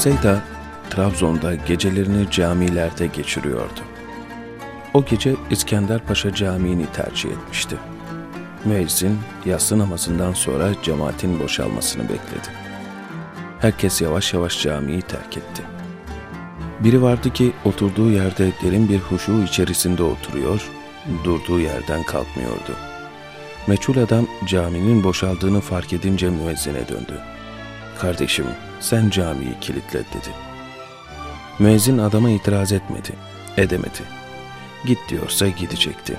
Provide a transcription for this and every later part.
Seyda, Trabzon'da gecelerini camilerde geçiriyordu. O gece İskender Paşa Camii'ni tercih etmişti. Müezzin yatsı namazından sonra cemaatin boşalmasını bekledi. Herkes yavaş yavaş camiyi terk etti. Biri vardı ki oturduğu yerde derin bir huşu içerisinde oturuyor, durduğu yerden kalkmıyordu. Meçhul adam caminin boşaldığını fark edince müezzine döndü. Kardeşim sen camiyi kilitle dedi. Müezzin adama itiraz etmedi, edemedi. Git diyorsa gidecekti.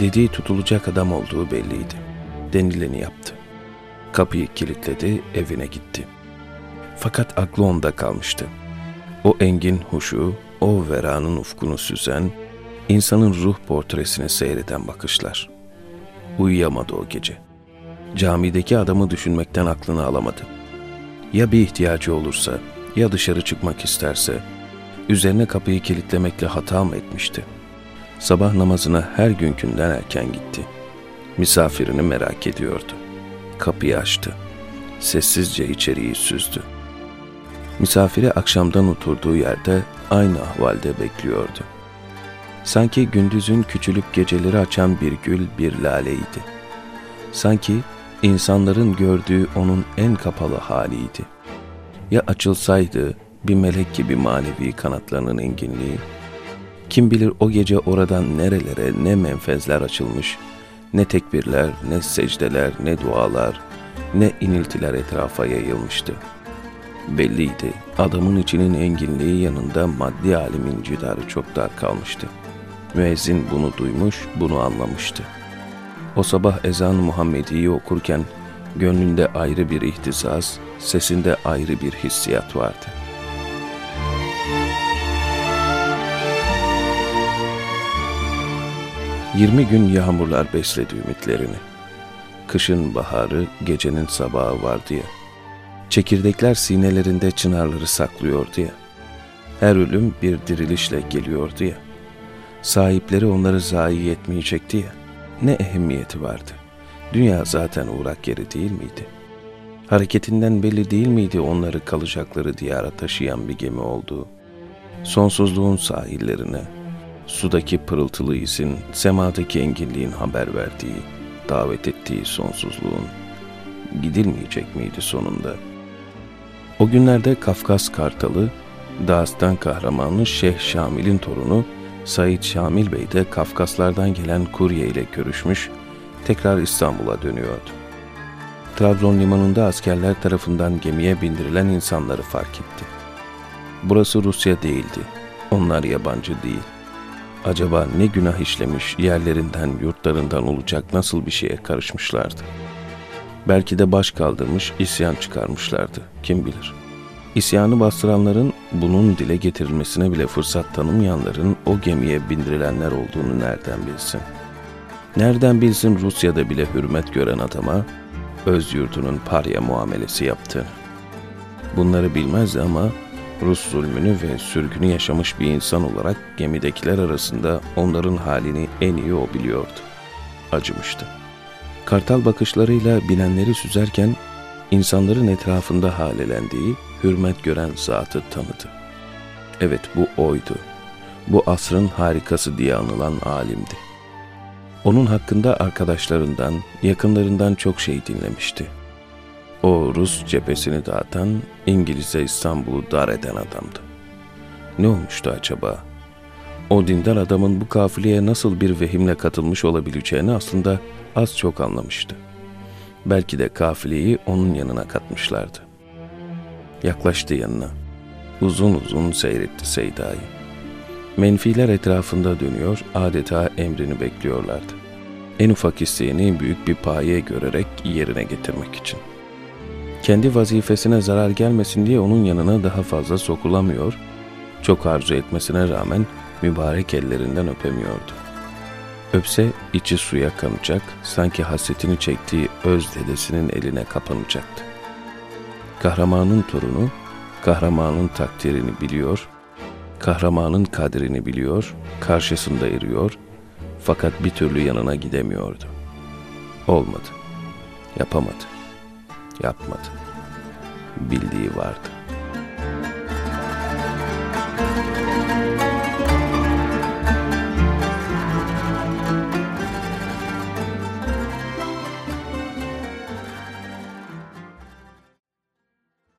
Dediği tutulacak adam olduğu belliydi. Denileni yaptı. Kapıyı kilitledi, evine gitti. Fakat aklı onda kalmıştı. O engin huşu, o veranın ufkunu süzen, insanın ruh portresini seyreden bakışlar. Uyuyamadı o gece. Camideki adamı düşünmekten aklını alamadı. Ya bir ihtiyacı olursa, ya dışarı çıkmak isterse, üzerine kapıyı kilitlemekle hata mı etmişti? Sabah namazına her günkünden erken gitti. Misafirini merak ediyordu. Kapıyı açtı. Sessizce içeriği süzdü. Misafiri akşamdan oturduğu yerde aynı ahvalde bekliyordu. Sanki gündüzün küçülüp geceleri açan bir gül bir laleydi. Sanki insanların gördüğü onun en kapalı haliydi. Ya açılsaydı bir melek gibi manevi kanatlarının enginliği, kim bilir o gece oradan nerelere ne menfezler açılmış, ne tekbirler, ne secdeler, ne dualar, ne iniltiler etrafa yayılmıştı. Belliydi, adamın içinin enginliği yanında maddi alimin cidarı çok dar kalmıştı. Müezzin bunu duymuş, bunu anlamıştı. O sabah ezan Muhammedi'yi okurken gönlünde ayrı bir ihtisas, sesinde ayrı bir hissiyat vardı. Yirmi gün yağmurlar besledi ümitlerini. Kışın baharı, gecenin sabahı vardı ya. Çekirdekler sinelerinde çınarları saklıyordu ya. Her ölüm bir dirilişle geliyordu ya. Sahipleri onları zayi etmeyecekti ya. Ne ehemmiyeti vardı? Dünya zaten uğrak yeri değil miydi? Hareketinden belli değil miydi onları kalacakları diyara taşıyan bir gemi olduğu? Sonsuzluğun sahillerine, sudaki pırıltılı izin, semadaki enginliğin haber verdiği, davet ettiği sonsuzluğun gidilmeyecek miydi sonunda? O günlerde Kafkas Kartalı, Dağıstan kahramanı Şeyh Şamil'in torunu Said Şamil Bey de Kafkaslardan gelen kurye ile görüşmüş, tekrar İstanbul'a dönüyordu. Trabzon limanında askerler tarafından gemiye bindirilen insanları fark etti. Burası Rusya değildi, onlar yabancı değil. Acaba ne günah işlemiş, yerlerinden, yurtlarından olacak nasıl bir şeye karışmışlardı? Belki de baş kaldırmış, isyan çıkarmışlardı, kim bilir.'' İsyanı bastıranların bunun dile getirilmesine bile fırsat tanımayanların o gemiye bindirilenler olduğunu nereden bilsin? Nereden bilsin Rusya'da bile hürmet gören adama öz yurdunun parya muamelesi yaptığını? Bunları bilmezdi ama Rus zulmünü ve sürgünü yaşamış bir insan olarak gemidekiler arasında onların halini en iyi o biliyordu. Acımıştı. Kartal bakışlarıyla binenleri süzerken insanların etrafında halelendiği, hürmet gören zatı tanıdı. Evet bu oydu. Bu asrın harikası diye anılan alimdi. Onun hakkında arkadaşlarından, yakınlarından çok şey dinlemişti. O Rus cephesini dağıtan, İngiliz'e İstanbul'u dar eden adamdı. Ne olmuştu acaba? O dindar adamın bu kafileye nasıl bir vehimle katılmış olabileceğini aslında az çok anlamıştı. Belki de kafileyi onun yanına katmışlardı. Yaklaştı yanına. Uzun uzun seyretti Seyda'yı. Menfiler etrafında dönüyor, adeta emrini bekliyorlardı. En ufak isteğini büyük bir paye görerek yerine getirmek için. Kendi vazifesine zarar gelmesin diye onun yanına daha fazla sokulamıyor, çok arzu etmesine rağmen mübarek ellerinden öpemiyordu. Öpse içi suya kanacak, sanki hasretini çektiği öz dedesinin eline kapanacaktı. Kahramanın torunu, kahramanın takdirini biliyor, kahramanın kadrini biliyor, karşısında eriyor, fakat bir türlü yanına gidemiyordu. Olmadı, yapamadı, yapmadı. Bildiği vardı.''